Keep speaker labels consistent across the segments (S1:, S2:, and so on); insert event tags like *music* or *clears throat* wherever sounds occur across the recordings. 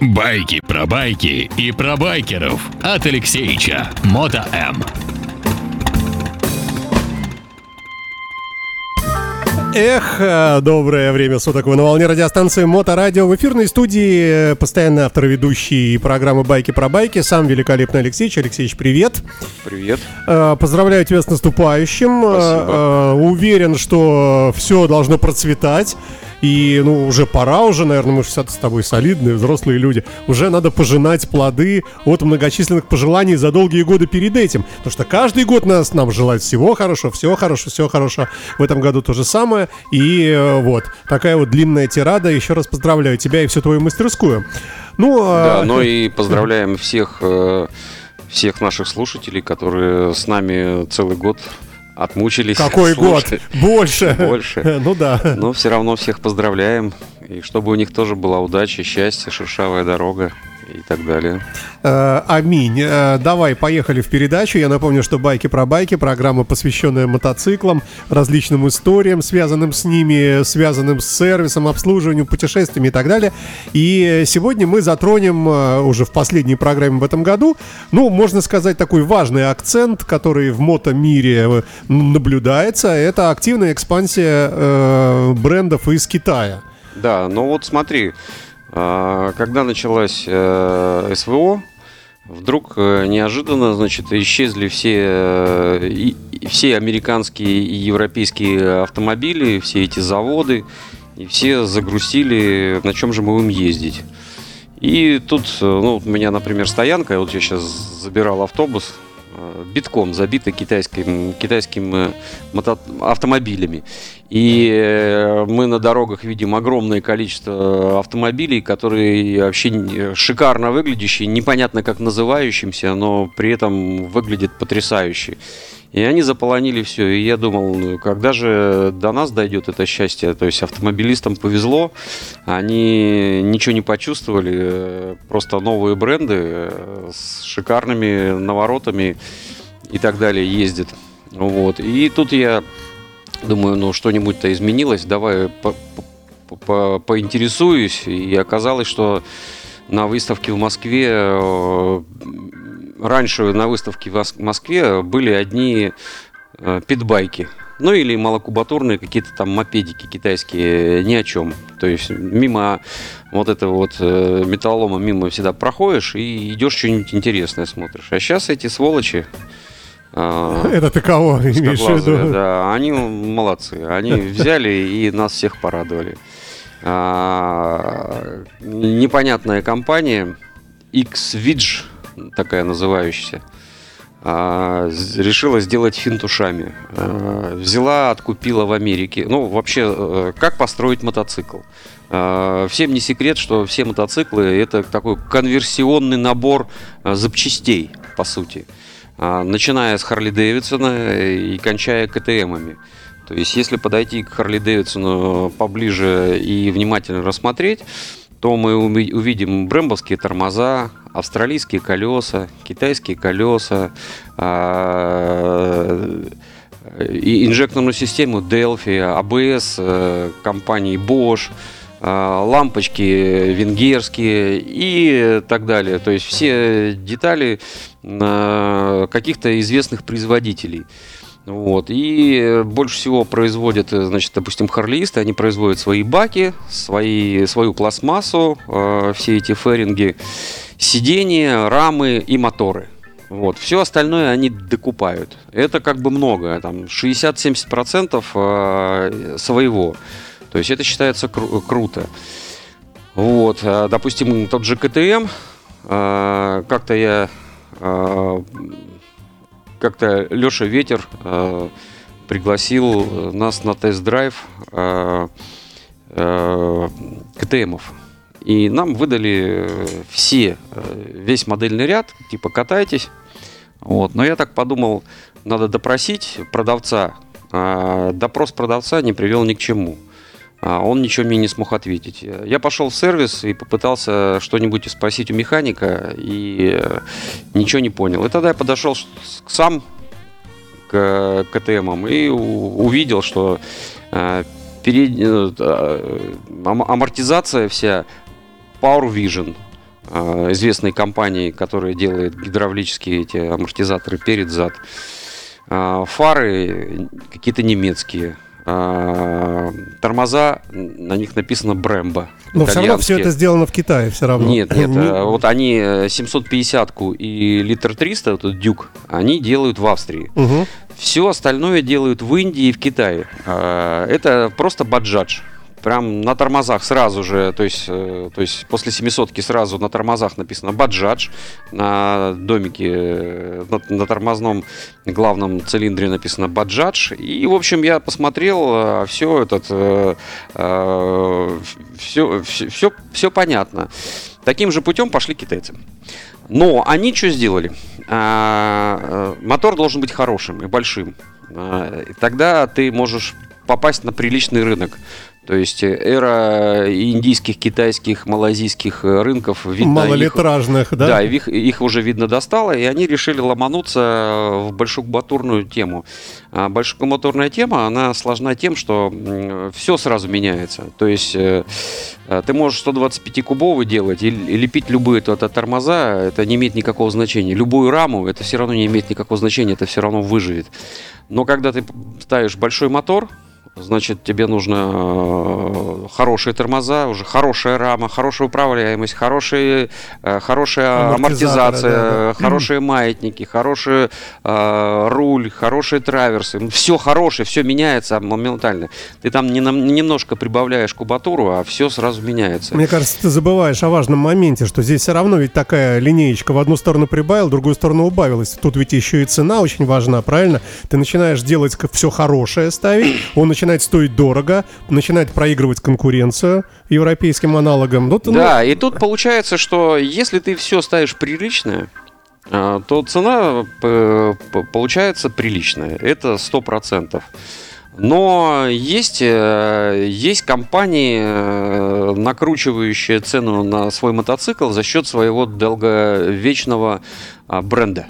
S1: Байки про байки и про байкеров от Алексеича Мото М.
S2: Эх, э, доброе время суток. Вы на волне радиостанции Моторадио. В эфирной студии э, постоянно автор ведущий программы «Байки про байки». Сам великолепный Алексеевич. Алексеевич, привет.
S3: Привет.
S2: Э, Поздравляю тебя с наступающим.
S3: Спасибо.
S2: Э, Уверен, что все должно процветать. И, ну, уже пора уже, наверное, мы все с тобой солидные, взрослые люди. Уже надо пожинать плоды от многочисленных пожеланий за долгие годы перед этим. Потому что каждый год нас, нам желают всего хорошего, всего хорошего, всего хорошего. В этом году то же самое. И э, вот, такая вот длинная тирада. Еще раз поздравляю тебя и всю твою мастерскую. Ну,
S3: Да,
S2: а,
S3: ну и поздравляем всех, э, всех наших слушателей, которые с нами целый год отмучились.
S2: какой год? Больше.
S3: Больше. *laughs*
S2: Ну да.
S3: Но все равно всех поздравляем. И чтобы у них тоже была удача, счастье, шершавая дорога и так далее.
S2: Э, Аминь. Э, Давай, поехали в передачу. Я напомню, что «Байки про байки» — программа, посвященная мотоциклам, различным историям, связанным с ними, связанным с сервисом, обслуживанием, путешествиями и так далее. И сегодня мы затронем э, уже в последней программе в этом году, ну, можно сказать, такой важный акцент, который в мотомире наблюдается. Это активная экспансия э, брендов из Китая.
S3: Да, ну вот смотри, когда началась э, СВО, вдруг э, неожиданно, значит, исчезли все, э, все американские и европейские автомобили, все эти заводы, и все загрузили, на чем же мы будем ездить. И тут, ну, у меня, например, стоянка, вот я сейчас забирал автобус, битком забита китайским, китайским э, мото- автомобилями. И э, мы на дорогах видим огромное количество автомобилей, которые вообще шикарно выглядящие, непонятно как называющимся, но при этом выглядят потрясающе. И они заполонили все. И я думал, ну, когда же до нас дойдет это счастье? То есть автомобилистам повезло, они ничего не почувствовали, э, просто новые бренды э, с шикарными наворотами и так далее ездят. Вот. И тут я думаю, ну что-нибудь-то изменилось, давай по- по- по- поинтересуюсь. И оказалось, что на выставке в Москве э, раньше на выставке в Мос- Москве были одни э, питбайки. Ну или малокубатурные какие-то там мопедики китайские, ни о чем. То есть мимо вот этого вот э, металлолома мимо всегда проходишь и идешь что-нибудь интересное смотришь. А сейчас эти сволочи э, *laughs*
S2: Это ты кого имеешь в виду?
S3: да, они молодцы. Они взяли и нас всех порадовали. А, непонятная компания Xvidge, такая называющаяся, а, решила сделать финт ушами. А, взяла, откупила в Америке. Ну, вообще, э, как построить мотоцикл? А, Всем не секрет, что все мотоциклы это такой конверсионный набор запчастей, по сути. Начиная с Харли Дэвидсона и кончая КТМами. То есть, если подойти к Харли Дэвидсону поближе и внимательно рассмотреть, то мы уви- увидим брембовские тормоза, австралийские колеса, китайские колеса, а, и инжекторную систему Delphi, ABS э, компании Bosch, а, лампочки венгерские и так далее. То есть все детали а, каких-то известных производителей. Вот. И больше всего производят, э, значит, допустим, харлеисты, они производят свои баки, свои, свою пластмассу, э, все эти ферринги, сиденья, рамы и моторы. Вот. Все остальное они докупают. Это как бы много, там 60-70% э, своего. То есть это считается кру- круто. Вот, а, допустим, тот же КТМ, как-то я, как-то Леша Ветер а, пригласил нас на тест-драйв а, а, КТМов. И нам выдали э, все, э, весь модельный ряд, типа катайтесь. Вот. Но я так подумал, надо допросить продавца. А допрос продавца не привел ни к чему. А Он ничего мне не смог ответить. Я пошел в сервис и попытался что-нибудь спросить у механика, и э, ничего не понял. И тогда я подошел сам к КТМам и увидел, что э, перед- э, ам- амортизация вся Power Vision. известной компании, которая делает гидравлические эти амортизаторы перед зад. Э, фары какие-то немецкие. Э, тормоза, на них написано Брэмбо.
S2: Но все равно все это сделано в Китае, все равно.
S3: Нет, нет, э, вот они 750-ку и литр 300, вот дюк, они делают в Австрии.
S2: Угу.
S3: Все остальное делают в Индии и в Китае. Э, Это просто баджадж. Прям на тормозах сразу же, то есть, э, то есть после 700 сразу на тормозах написано баджадж, на домике, э, на, на тормозном главном цилиндре написано баджадж. И, в общем, я посмотрел, все этот, э, э, все, все, все, все понятно. Таким же путем пошли китайцы. Но они что сделали? А, э, мотор должен быть хорошим и большим. А, тогда ты можешь попасть на приличный рынок. То есть э, эра индийских, китайских, малазийских э, рынков видно.
S2: Малолитражных,
S3: их,
S2: да?
S3: Да, их, их уже видно достало, и они решили ломануться в большокубатурную тему. А большокубатурная тема, она сложна тем, что все сразу меняется. То есть э, ты можешь 125-кубовый делать и, и лепить любые это, это тормоза, это не имеет никакого значения. Любую раму, это все равно не имеет никакого значения, это все равно выживет. Но когда ты ставишь большой мотор, Значит, тебе нужно э, хорошие тормоза, уже хорошая рама, хорошая управляемость, хорошие, э, хорошая амортизация, да, да. хорошие маятники, хороший э, руль, хорошие траверсы. Все хорошее, все меняется моментально. Ты там не, не немножко прибавляешь кубатуру, а все сразу меняется.
S2: Мне кажется, ты забываешь о важном моменте, что здесь все равно ведь такая линеечка в одну сторону прибавил, в другую сторону убавилась. Тут ведь еще и цена очень важна, правильно? Ты начинаешь делать все хорошее ставить, он начинает начинает стоить дорого, начинает проигрывать конкуренцию европейским аналогам.
S3: Ну, да, ну... и тут получается, что если ты все ставишь приличное, а, то цена получается приличная. Это сто процентов. Но есть, э, есть компании, э, накручивающие цену на свой мотоцикл за счет своего долговечного а, бренда.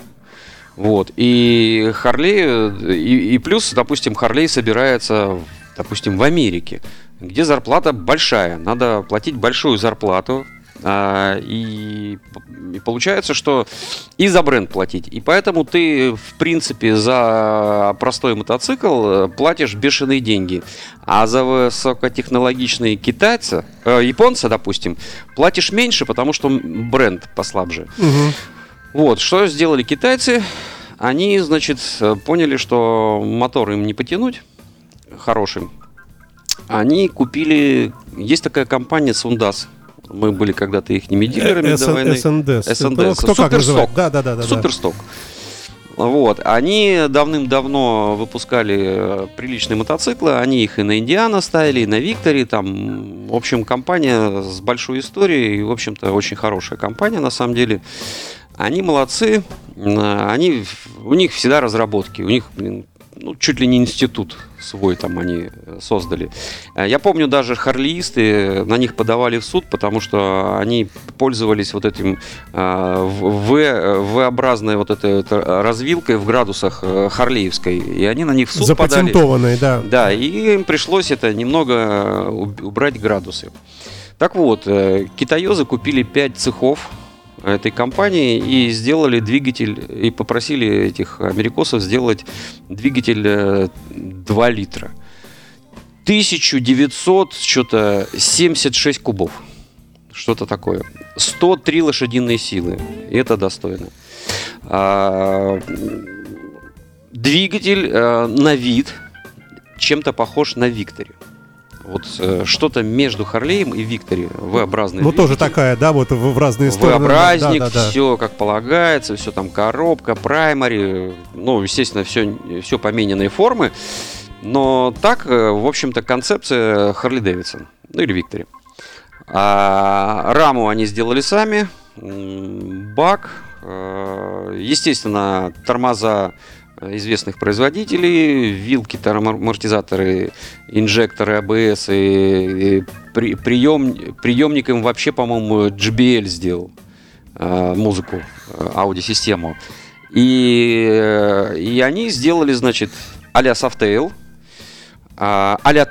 S3: Вот. И Харлей, и, и плюс, допустим, Харлей собирается, допустим, в Америке, где зарплата большая. Надо платить большую зарплату. А, и, и получается, что и за бренд платить. И поэтому ты, в принципе, за простой мотоцикл платишь бешеные деньги. А за высокотехнологичные китайцы, э, японцы, допустим, платишь меньше, потому что бренд послабже.
S2: Угу.
S3: Вот, что сделали китайцы? Они, значит, поняли, что мотор им не потянуть хорошим. Они купили... Есть такая компания Сундас. Мы были когда-то их дилерами
S2: до войны. СНД.
S3: СНД. Ну, кто как называет? Да, да, да. да Суперсток. Вот. Они давным-давно выпускали приличные мотоциклы. Они их и на Индиана ставили, и на Викторе. Там, в общем, компания с большой историей. И, в общем-то, очень хорошая компания, на самом деле. Они молодцы, они, у них всегда разработки, у них ну, чуть ли не институт свой там они э, создали. Э, я помню даже харлиисты, на них подавали в суд, потому что они пользовались вот этим э, V-образной вот этой развилкой в градусах харлеевской, и они на них в суд
S2: Запатентованной,
S3: подали. да. Да, и им пришлось это немного убрать градусы. Так вот, китаёзы купили 5 цехов этой компании и сделали двигатель, и попросили этих америкосов сделать двигатель 2 э, литра. 1900 что-то 76 кубов. Что-то такое. 103 лошадиные силы. Это достойно. А, двигатель а, на вид чем-то похож на Викторе. Вот э, что-то между Харлеем и Виктори. V-образный.
S2: Ну, тоже такая, да, вот в, в разные стороны.
S3: V-образник, да, да, да. все как полагается, все там коробка, праймари, ну, естественно, все, все помененные формы. Но так, э, в общем-то, концепция Харли Дэвидсон, ну или Виктори. А раму они сделали сами, бак, э, естественно, тормоза известных производителей, вилки, амортизаторы, инжекторы АБС и, и при, прием, приемником вообще, по-моему, JBL сделал э, музыку, э, аудиосистему. И, и они сделали, значит, а-ля Softail, э, а-ля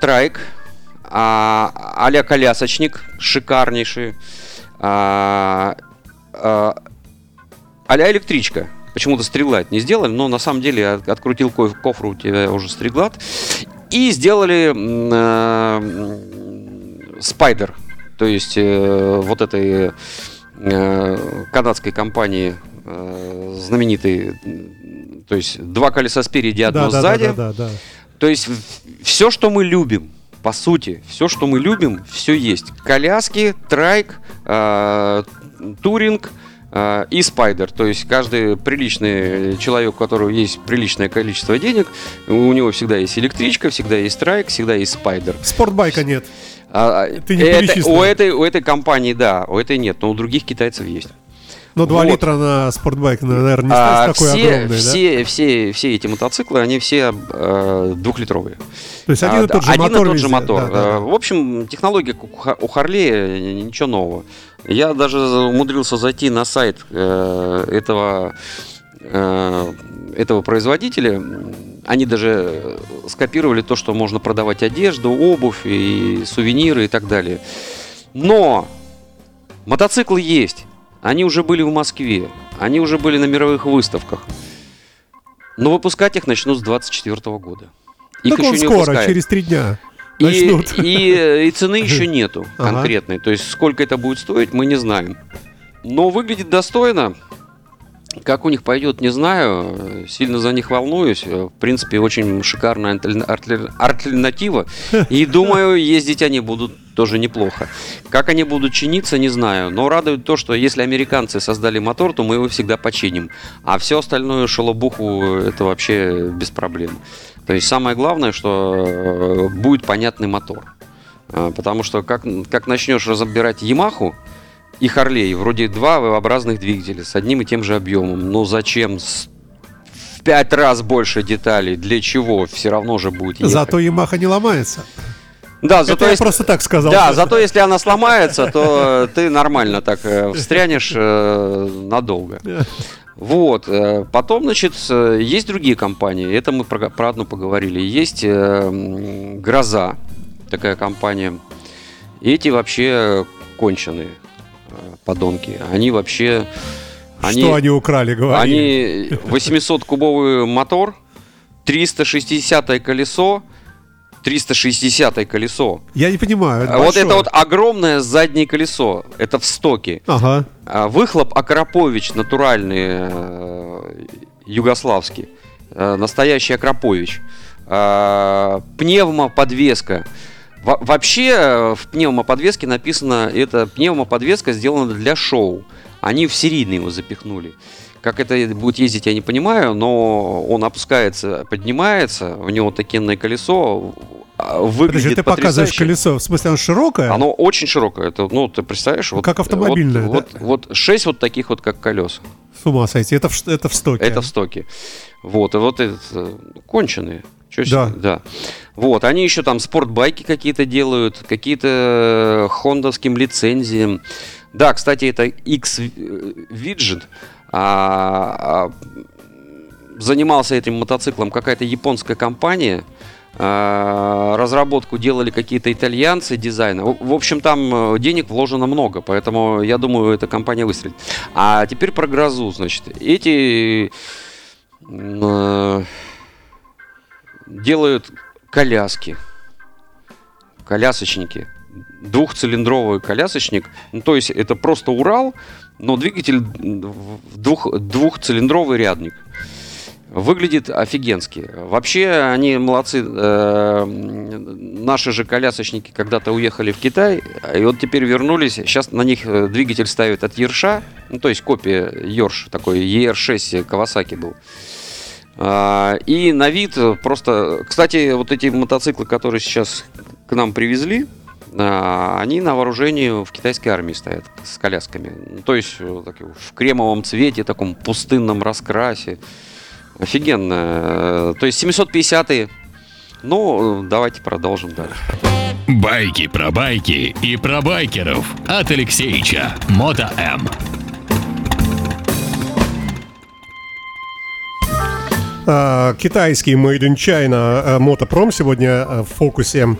S3: а, а-ля колясочник, шикарнейший, а, а, а-ля электричка. Почему-то стриглайт не сделали, но на самом деле от- открутил ко- кофр, у тебя уже стриглат. И сделали м, спайдер. То есть э, вот этой э, канадской компании э, знаменитой, то есть два колеса спереди, одно
S2: да, да,
S3: сзади.
S2: да, да, да, да.
S3: То есть все, что мы любим, по сути, все, что мы любим, все есть. Коляски, трайк, э, туринг э, и спайдер. То есть каждый приличный человек, у которого есть приличное количество денег, у него всегда есть электричка, всегда есть трайк, всегда есть спайдер.
S2: Спортбайка нет.
S3: А,
S2: Ты не
S3: это- у, этой, у этой компании, да, у этой нет, но у других китайцев есть.
S2: Но 2
S3: Вот.
S2: литра на спортбайк, наверное, не
S3: А,
S2: такой
S3: все,
S2: огромный, да?
S3: все, все, все эти мотоциклы, они все э, двухлитровые.
S2: То есть один
S3: А,
S2: и тот же
S3: один
S2: мотор
S3: и тот же мотор.
S2: Да, да.
S3: Э, В общем, технология у Ха- у Харлея ничего нового. Я даже умудрился зайти на сайт э, этого э, этого производителя. Они даже скопировали то, что можно продавать одежду, обувь и сувениры и так далее. Но мотоциклы есть. Они уже были в Москве. Они уже были на мировых выставках. Но выпускать их начнут с 24 года. Их
S2: Так
S3: еще не
S2: скоро,
S3: выпускают.
S2: через три дня
S3: И,
S2: начнут.
S3: и, и цены еще *laughs* нету
S2: Ага.
S3: конкретной. То есть сколько это будет стоить, мы не знаем. Но выглядит достойно. Как у них пойдет, не знаю. Сильно за них волнуюсь. В принципе, очень шикарная альтерна- альтер- альтернатива. *laughs* И думаю, ездить они будут тоже неплохо. Как они будут чиниться, не знаю. Но радует то, что если американцы создали мотор, то мы его всегда починим. А все остальное шелобуху это вообще без проблем. То есть самое главное, что э, будет понятный мотор. А, Потому что как, как начнешь разбирать Ямаху и Харлей, вроде два V-образных двигателя с одним и тем же объемом. Но зачем с- в пять раз больше деталей? Для чего? Все равно же будет ехать.
S2: Зато Ямаха не ломается.
S3: Да,
S2: Это
S3: зато
S2: я
S3: если-
S2: просто так сказал.
S3: да, зато если она сломается, то ты нормально так э, встрянешь э, надолго. Вот. э, Потом, значит, э, есть другие компании. Это мы про, про одну поговорили. Есть э, Гроза, такая компания. Эти вообще конченые э, подонки. Они вообще...
S2: Что они украли, говори.
S3: Они 800-кубовый мотор, 360 колесо, 360 колесо.
S2: Я не понимаю. это
S3: А вот это вот огромное заднее колесо, это в стоке.
S2: Ага.
S3: А Выхлоп Акропович натуральный, э, югославский, э, настоящий Акропович. А, Пневмоподвеска. Во- Вообще э, в пневмоподвеске написано, это пневмоподвеска сделана для шоу. Они в серийный его запихнули. Как это будет ездить, я не понимаю, но он опускается, поднимается, у него такенное колесо, а, выглядит
S2: Подожди, ты показываешь колесо. В смысле, оно широкое?
S3: Оно очень широкое. Это, ну, ты представляешь, вот,
S2: Как автомобильное,
S3: вот,
S2: да?
S3: вот, вот шесть вот таких вот, как колес.
S2: С ума сойти. Это в, это в стоке.
S3: Это в стоке. Вот, и вот это э, конченые. Чё
S2: Да.
S3: да. Вот, они еще там спортбайки какие-то делают, какие-то э, хондовским лицензиям. Да, кстати, это X Widget. А, а, занимался этим мотоциклом какая-то японская компания. А, разработку делали какие-то итальянцы дизайна. В, общем, там э, денег вложено много, поэтому я думаю, эта компания выстрелит. А теперь про грозу, значит. Эти э, делают коляски, колясочники. Двухцилиндровый колясочник. Ну, то есть это просто Урал, но двигатель двух, двухцилиндровый рядник. Выглядит офигенски. Вообще они молодцы. Э, Наши же колясочники когда-то уехали в Китай, и вот теперь вернулись. Сейчас на них э, двигатель ставят от Ерша, ну то есть копия Ерш, такой ER6 Кавасаки был. А, И на вид просто... Кстати, вот эти мотоциклы, которые сейчас к нам привезли, они на вооружении в китайской армии стоят с колясками. Ну, То есть э, так, в кремовом цвете, таком пустынном раскрасе. Офигенно. Э, То есть 750-е. Ну, э, давайте продолжим дальше.
S1: Байки про байки и про байкеров от Алексеича. Мото М.
S2: А, Китайский Made in China а, мотопром сегодня а, в фокусе.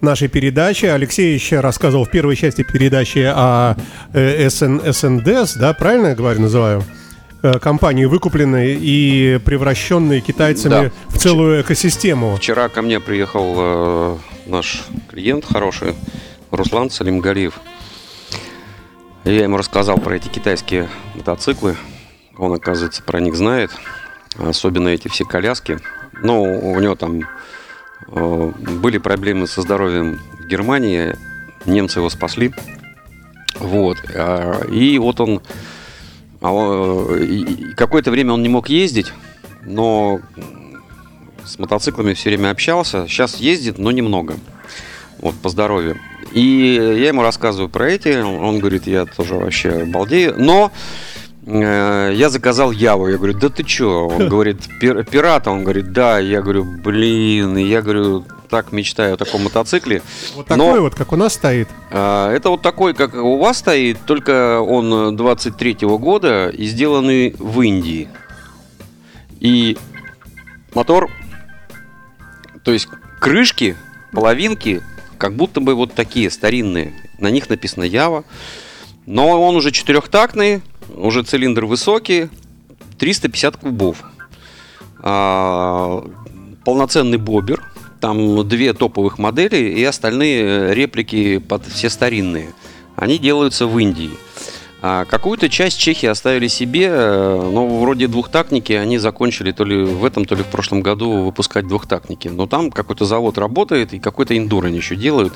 S2: Нашей передачи. Алексей еще рассказывал в первой части передачи о э, СН, СНДС, да, правильно я говорю, называю? Э, компании, выкупленные и превращенные китайцами
S3: Да.
S2: в целую экосистему.
S3: Вчера ко мне приехал э, наш клиент хороший, Руслан Салимгалиев. Я ему рассказал про эти китайские мотоциклы. Он, оказывается, про них знает. Особенно эти все коляски. Ну, у него там были проблемы со здоровьем в Германии. Немцы его спасли. Вот. А, И вот он... а и Какое-то время он не мог ездить, но с мотоциклами все время общался. Сейчас ездит, но немного. Вот, по здоровью. И я ему рассказываю про эти. Он говорит, я тоже вообще балдею. Но э, я заказал Яву. Я говорю, да ты чё? Он говорит, «Пир- пирата. Он говорит, да. Я говорю, блин. И я говорю, так мечтаю о таком мотоцикле.
S2: Вот
S3: Но-
S2: такой вот, как у нас стоит.
S3: А, Это вот такой, как у вас стоит, только он 23-го года и сделанный в Индии. И мотор, то есть крышки, половинки, как будто бы вот такие старинные. На них написано Ява. Но он уже четырехтактный, уже цилиндр высокий, 350 кубов. А, полноценный бобер. Там две топовых модели и остальные реплики под все старинные. Они делаются в Индии. А какую-то часть Чехии оставили себе, э, но вроде двухтактники они закончили то ли в этом, то ли в прошлом году выпускать двухтактники. Но там какой-то завод работает и какой-то индур они еще делают,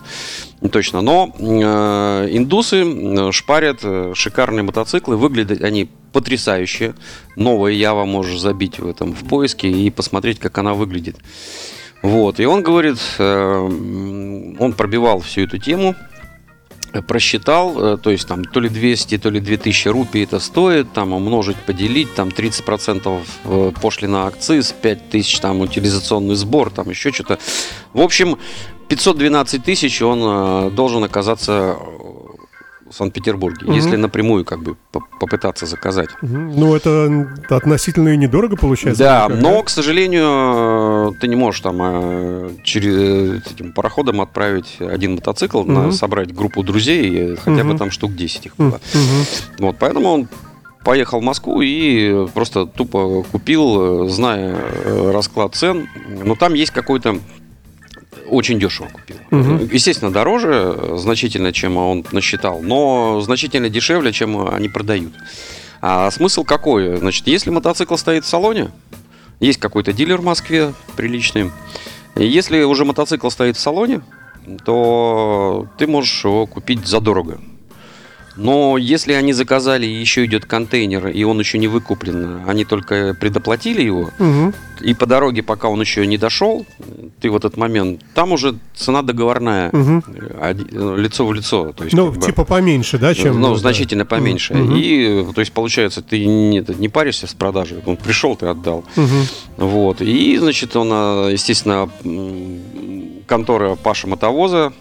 S3: не точно. Но э, индусы э, шпарят э, шикарные мотоциклы, выглядят они потрясающе. Новая Ява можешь забить в этом в поиске и посмотреть, как она выглядит. Вот, и он говорит, э, он пробивал всю эту тему, просчитал, э, то есть там то ли 200, то ли 2000 рупий это стоит, там умножить, поделить, там 30% э, пошлина акциз, 5000 там утилизационный сбор, там еще что-то. В общем, 512 тысяч он э, должен оказаться в Санкт-Петербурге,
S2: Мгм.
S3: если напрямую как бы по- попытаться заказать.
S2: Ну, это относительно и недорого получается.
S3: Да, но, к сожалению, э, ты не можешь там э, через этим пароходом отправить один мотоцикл, на-
S2: Мгм.
S3: собрать группу друзей, э, хотя бы
S2: Мгм.
S3: там штук 10 их было.
S2: мгм.
S3: Вот, поэтому он поехал в Москву и просто тупо купил, э, зная э, расклад цен. Но там есть какой-то очень дешево купил.
S2: Мгм.
S3: Естественно, дороже э, значительно, чем он насчитал, но значительно дешевле, чем они продают. А смысл какой? Значит, если мотоцикл стоит в салоне, есть какой-то дилер в Москве приличный, если уже мотоцикл стоит в салоне, то ты можешь его купить задорого. Но если они заказали и еще идет контейнер, и он еще не выкуплен, они только предоплатили его,
S2: Мгм.
S3: и по дороге, пока он еще не дошел, ты в этот момент, там уже цена договорная, э, э, лицо в лицо. То есть,
S2: Ну,
S3: как бы,
S2: типа поменьше, да, чем...
S3: ну,
S2: да.
S3: значительно поменьше.
S2: Мгм.
S3: И, э, то есть, получается, ты не, не паришься с продажей. Он пришел, ты отдал.
S2: Мгм.
S3: Вот. И, значит, он, а, естественно, контора Паша Мотовоза,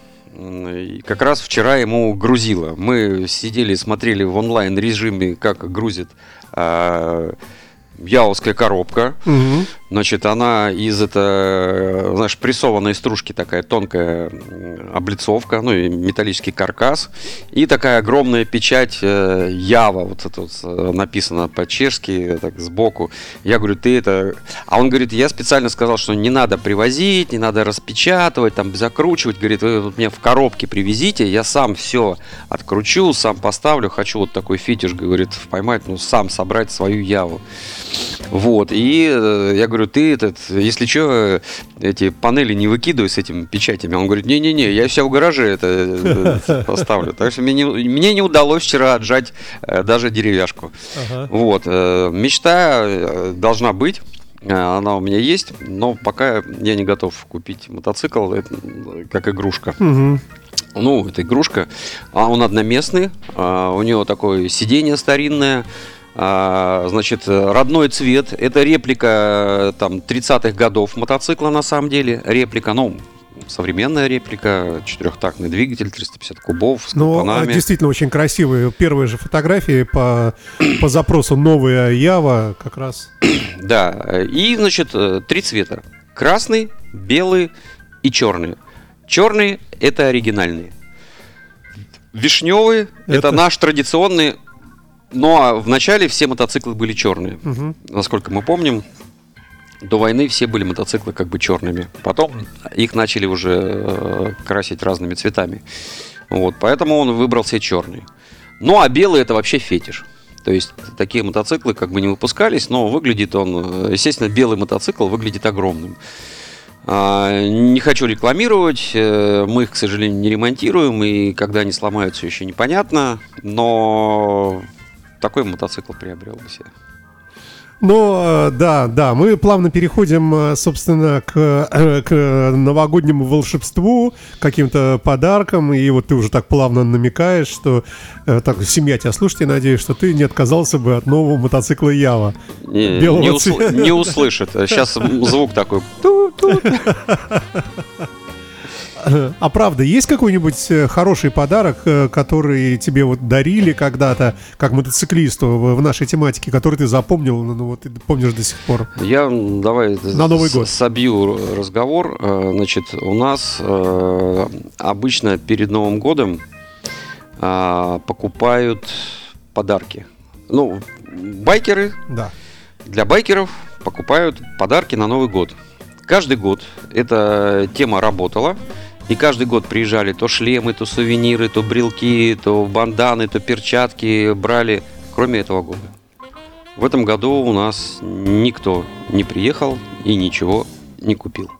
S3: как раз вчера ему грузило. Мы сидели, смотрели в онлайн режиме, как грузит а, яовская коробка.
S2: Мгм.
S3: Значит, она из это, знаешь, прессованной стружки такая тонкая облицовка, ну и металлический каркас. И такая огромная печать э, Ява, вот это вот э, написано по-чешски, так сбоку. Я говорю, ты это... А он говорит, я специально сказал, что не надо привозить, не надо распечатывать, там, закручивать. Говорит, вы вот мне в коробке привезите, я сам все откручу, сам поставлю. Хочу вот такой фетиш, говорит, поймать, ну, сам собрать свою Яву. Вот, и э, я говорю, ты этот, если что, эти панели не выкидывай с этими печатями. Он говорит, не-не-не, я себя в гараже это э, *laughs* поставлю. Так что мне не, мне не удалось вчера отжать э, даже деревяшку.
S2: Ага.
S3: Вот, э, мечта должна быть. Она у меня есть, но пока я не готов купить мотоцикл это, как игрушка.
S2: Мгм.
S3: Ну, это игрушка. А он одноместный. а, у него такое сиденье старинное. А, значит, родной цвет. Это реплика э, там 30-х годов мотоцикла на самом деле. Реплика, ну, современная реплика. Четырехтактный двигатель, 350 кубов с
S2: Ну, а, действительно очень красивые. Первые же фотографии по, *coughs* по запросу «Новая Ява» как раз. *coughs*
S3: Да, э, и, значит, э, три цвета. Красный, белый и черный. Черные – это оригинальные. Вишневые – это...
S2: Это-
S3: наш традиционный. Но в начале все мотоциклы были черные.
S2: Мгм.
S3: Насколько мы помним, до войны все были мотоциклы как бы черными. Потом их начали уже э, красить разными цветами. Вот, поэтому он выбрал все черные. Ну а белый это вообще фетиш. То есть такие мотоциклы как бы не выпускались, но выглядит он, э, естественно, белый мотоцикл выглядит огромным. А, Не хочу рекламировать, э, мы их, к сожалению, не ремонтируем, и когда они сломаются, еще непонятно, но такой мотоцикл приобрел бы себе.
S2: Ну, э, да, да, мы плавно переходим, э, собственно, к, э, к новогоднему волшебству, каким-то подаркам, и вот ты уже так плавно намекаешь, что так, семья тебя слушает, я надеюсь, что ты не отказался бы от нового мотоцикла Ява.
S3: Не,
S2: Белого
S3: не, усл- не услышит. Сейчас звук такой. *laughs*
S2: А правда, есть какой-нибудь э, хороший подарок, э, который тебе вот дарили когда-то, как мотоциклисту в нашей тематике, который ты запомнил, ну вот ты помнишь до сих пор?
S3: Я давай
S2: На Новый год.
S3: собью разговор. Э, Значит, у нас обычно перед Новым годом э, покупают подарки. Ну, байкеры
S2: Да.
S3: для байкеров покупают подарки на Новый год. Каждый год эта тема работала. И каждый год приезжали то шлемы, то сувениры, то брелки, то банданы, то перчатки брали, кроме этого года. В этом году у нас никто не приехал и ничего не купил.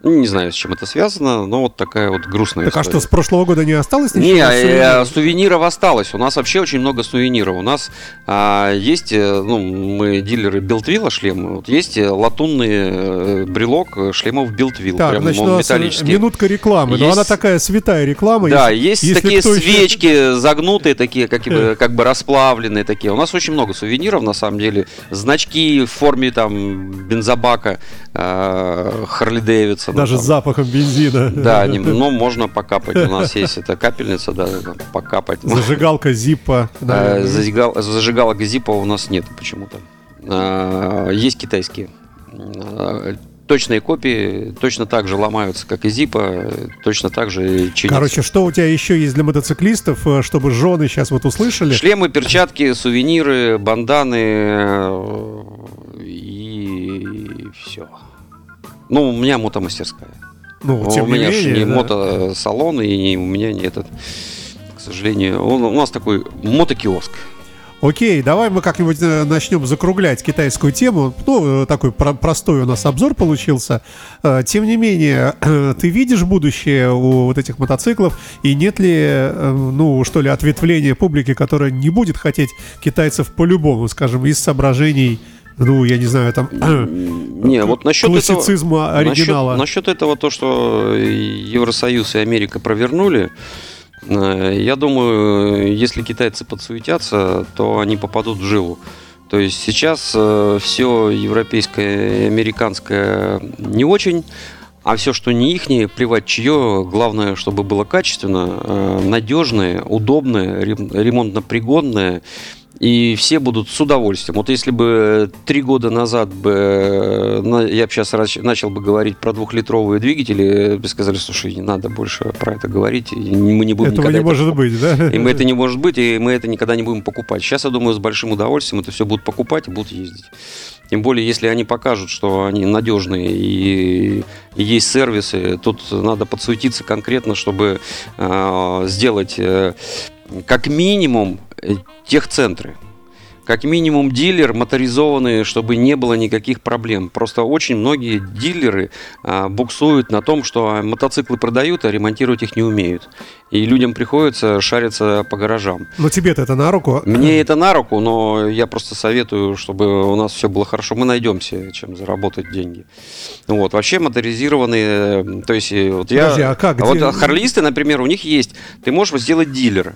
S3: Ну, Не знаю, с чем это связано, но вот такая вот грустная
S2: Так а
S3: история.
S2: что, с прошлого года не осталось ничего?
S3: Не, э,
S2: сувениров?
S3: сувениров осталось. У нас вообще очень много сувениров. У нас а, есть, э, ну, мы дилеры Билтвилла шлемы. Вот есть э, латунный брелок шлемов Билтвилл.
S2: Так,
S3: прям,
S2: значит,
S3: он металлический.
S2: минутка рекламы, но
S3: Есть-
S2: она такая святая реклама.
S3: Да,
S2: если-
S3: есть
S2: если
S3: такие
S2: кто еще-
S3: свечки загнутые, такие как бы, как бы расплавленные такие. У нас очень много сувениров, на самом деле. Значки в форме там бензобака Харли Дэвидсона.
S2: Даже с запахом бензина.
S3: Да, не- ну можно покапать. У нас есть эта капельница, да, покапать.
S2: Зажигалка Зиппа. да.
S3: Э, Зажигал, зажигалок Зипа у нас нет почему-то. Э, Есть китайские. Э, Точные копии точно так же ломаются, как и Зипа, точно так же чинятся.
S2: Короче, что у тебя еще есть для мотоциклистов, э, чтобы жены сейчас вот услышали?
S3: Шлемы, перчатки, сувениры, банданы э, и все. Ну, у меня мотомастерская.
S2: Ну, тем
S3: у меня же не
S2: да.
S3: мотосалон, и не- у меня не этот, к сожалению, он- у нас такой мотокиоск.
S2: Окей, давай мы как-нибудь э, начнем закруглять китайскую тему. Ну, э, такой про- простой у нас обзор получился. Э, Тем не менее, *clears throat* ты видишь будущее у вот этих мотоциклов, и нет ли, ну, что ли, ответвления публики, которая не будет хотеть китайцев по-любому, скажем, из соображений, ну, я не знаю, там,
S3: Не, *clears throat* вот насчет этого,
S2: классицизма оригинала.
S3: Насчет, насчет этого, то, что Евросоюз и Америка провернули, э, я думаю, если китайцы подсуетятся, то они попадут в жилу. То есть сейчас все европейское и американское не очень, а все, что не ихнее, плевать чье, главное, чтобы было качественно, э, надежное, удобное, рем- ремонтно-пригодное, и все будут с удовольствием. Вот если бы три года назад бы э, я бы сейчас начал бы говорить про двухлитровые двигатели, бы сказали, слушай, не надо больше про это говорить, мы не будем
S2: Этого не
S3: это
S2: может быть, да?
S3: и мы это не может быть, и мы это никогда не будем покупать. Сейчас, я думаю, с большим удовольствием это все будут покупать и будут ездить. Тем более, если они покажут, что они надежные и, и есть сервисы, тут надо подсуетиться конкретно, чтобы э, сделать э, как минимум э, техцентры. Как минимум дилер моторизованный, чтобы не было никаких проблем. Просто очень многие дилеры а, буксуют на том, что а, мотоциклы продают, а ремонтировать их не умеют. И людям приходится шариться по гаражам.
S2: Но тебе-то это на руку.
S3: Мне это на руку, но я просто советую, чтобы у нас все было хорошо. Мы найдемся, чем заработать деньги. Вот. Вообще моторизированные, э, то есть э, вот я...
S2: Подожди, а как?
S3: вот
S2: Где-
S3: харлисты, например, у них есть. Ты можешь сделать дилер.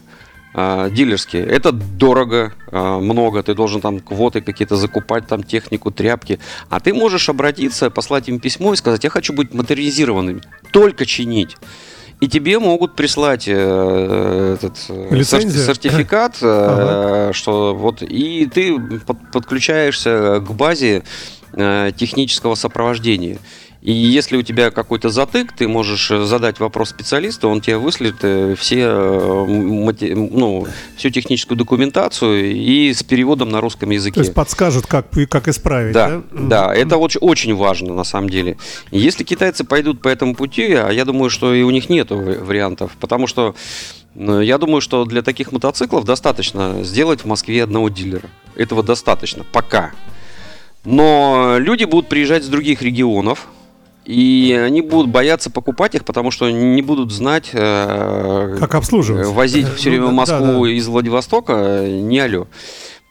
S3: А, дилерские. Это дорого, а, много. Ты должен там квоты какие-то закупать, там технику, тряпки. А ты можешь обратиться, послать им письмо и сказать, я хочу быть моторизированным, только чинить. И тебе могут прислать э, этот э,
S2: Лицензию?
S3: сер- сертификат, э, что вот и ты под- подключаешься к базе э, технического сопровождения. И если у тебя какой-то затык, ты можешь э, задать вопрос специалисту, он тебе выслет э, все, э, ну, всю техническую документацию и с переводом на русском языке.
S2: То есть подскажут, как, как исправить,
S3: Да,
S2: да?
S3: да, это очень, очень важно на самом деле. Если китайцы пойдут по этому пути, а я думаю, что и у них нет вариантов, потому что я думаю, что для таких мотоциклов достаточно сделать в Москве одного дилера. Этого достаточно, пока. Но люди будут приезжать с других регионов, и они будут бояться покупать их, потому что не будут знать, э,
S2: Как обслуживать.
S3: возить все
S2: ну
S3: время
S2: да,
S3: в Москву
S2: да, да.
S3: из Владивостока, э, не алло.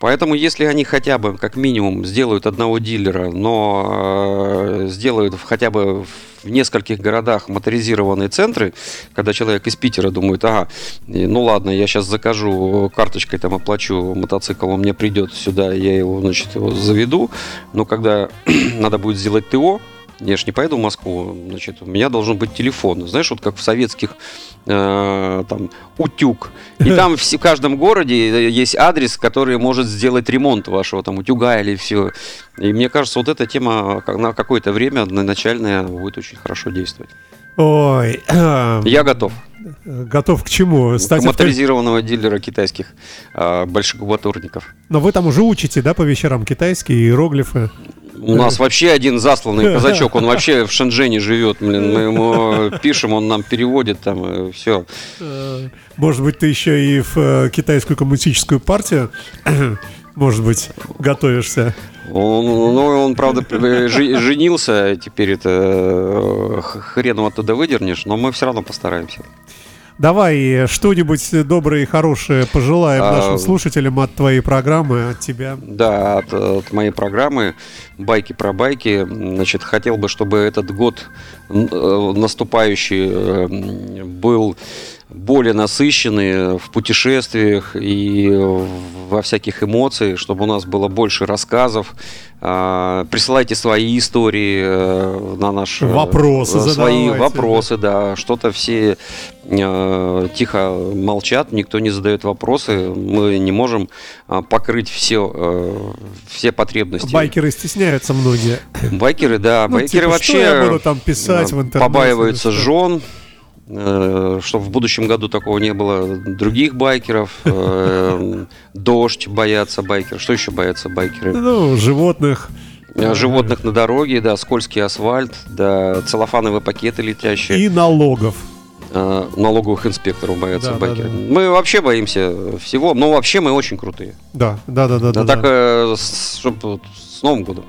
S3: Поэтому, если они хотя бы, как минимум, сделают одного дилера, но э, сделают хотя бы в нескольких городах моторизированные центры, когда человек из Питера думает, ага, ну ладно, я сейчас закажу карточкой, там оплачу мотоцикл, он мне придет сюда, я его, значит, его заведу, но когда *clears throat* надо будет сделать ТО, я же не поеду в Москву, значит, у меня должен быть телефон. Знаешь, вот как в советских э, там утюг. И *laughs* там в, каждом городе есть адрес, который может сделать ремонт вашего там утюга или все. И мне кажется, вот эта тема на какое-то время на- начальная будет очень хорошо действовать.
S2: Ой,
S3: Я готов.
S2: готов к чему?
S3: К
S2: Стать авто-
S3: моторизированного дилера китайских э, большекубатурников.
S2: Но вы там уже учите, да, по вечерам китайские иероглифы?
S3: У нас вообще один засланный *laughs* казачок, он вообще в Шэньчжэне живет, блин, мы ему пишем, он нам переводит там, все.
S2: Э, Может быть, ты еще и в э, китайскую коммунистическую партию, *coughs* может быть, готовишься?
S3: Он, ну, он, правда, женился, теперь это э, хрен его оттуда выдернешь, но мы все равно постараемся.
S2: Давай что-нибудь доброе и хорошее пожелаем
S3: А,
S2: нашим слушателям от твоей программы, от тебя.
S3: Да, от, от моей программы «Байки про байки», значит, хотел бы, чтобы этот год э, наступающий э, был более насыщенный в путешествиях и во всяких эмоциях, чтобы у нас было больше рассказов. А, Присылайте свои истории э, на наш... э,
S2: Вопросы
S3: э, Свои
S2: задавайте,
S3: вопросы, да. Что-то все э, тихо молчат, никто не задает вопросы. Мы не можем а, покрыть все, э, все потребности.
S2: Байкеры стесняются многие.
S3: Байкеры, да.
S2: Ну,
S3: Байкеры
S2: типа,
S3: вообще
S2: что я буду там писать
S3: э,
S2: в интернете
S3: побаиваются жен, чтобы в будущем году такого не было других байкеров. э, Дождь боятся байкеров. Что еще боятся байкеры?
S2: Ну, животных.
S3: Э, Животных на дороге, да, скользкий асфальт, да, целлофановые пакеты летящие.
S2: И налогов.
S3: Э, налоговых инспекторов боятся
S2: Да, да,
S3: байкеры.
S2: да.
S3: Мы вообще боимся всего, но вообще мы очень крутые.
S2: Да, да, да, да.
S3: Да,
S2: да,
S3: так,
S2: да.
S3: э, с Новым годом.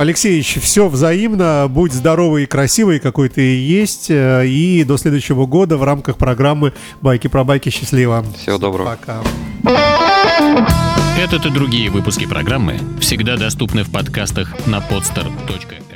S2: Алексеевич, все взаимно. Будь здоровый и красивый, какой ты и есть. э, И до следующего года в рамках программы «Байки про байки». Счастливо.
S3: Всего доброго.
S2: Пока.
S1: Этот и другие выпуски программы всегда доступны в подкастах на podster.ru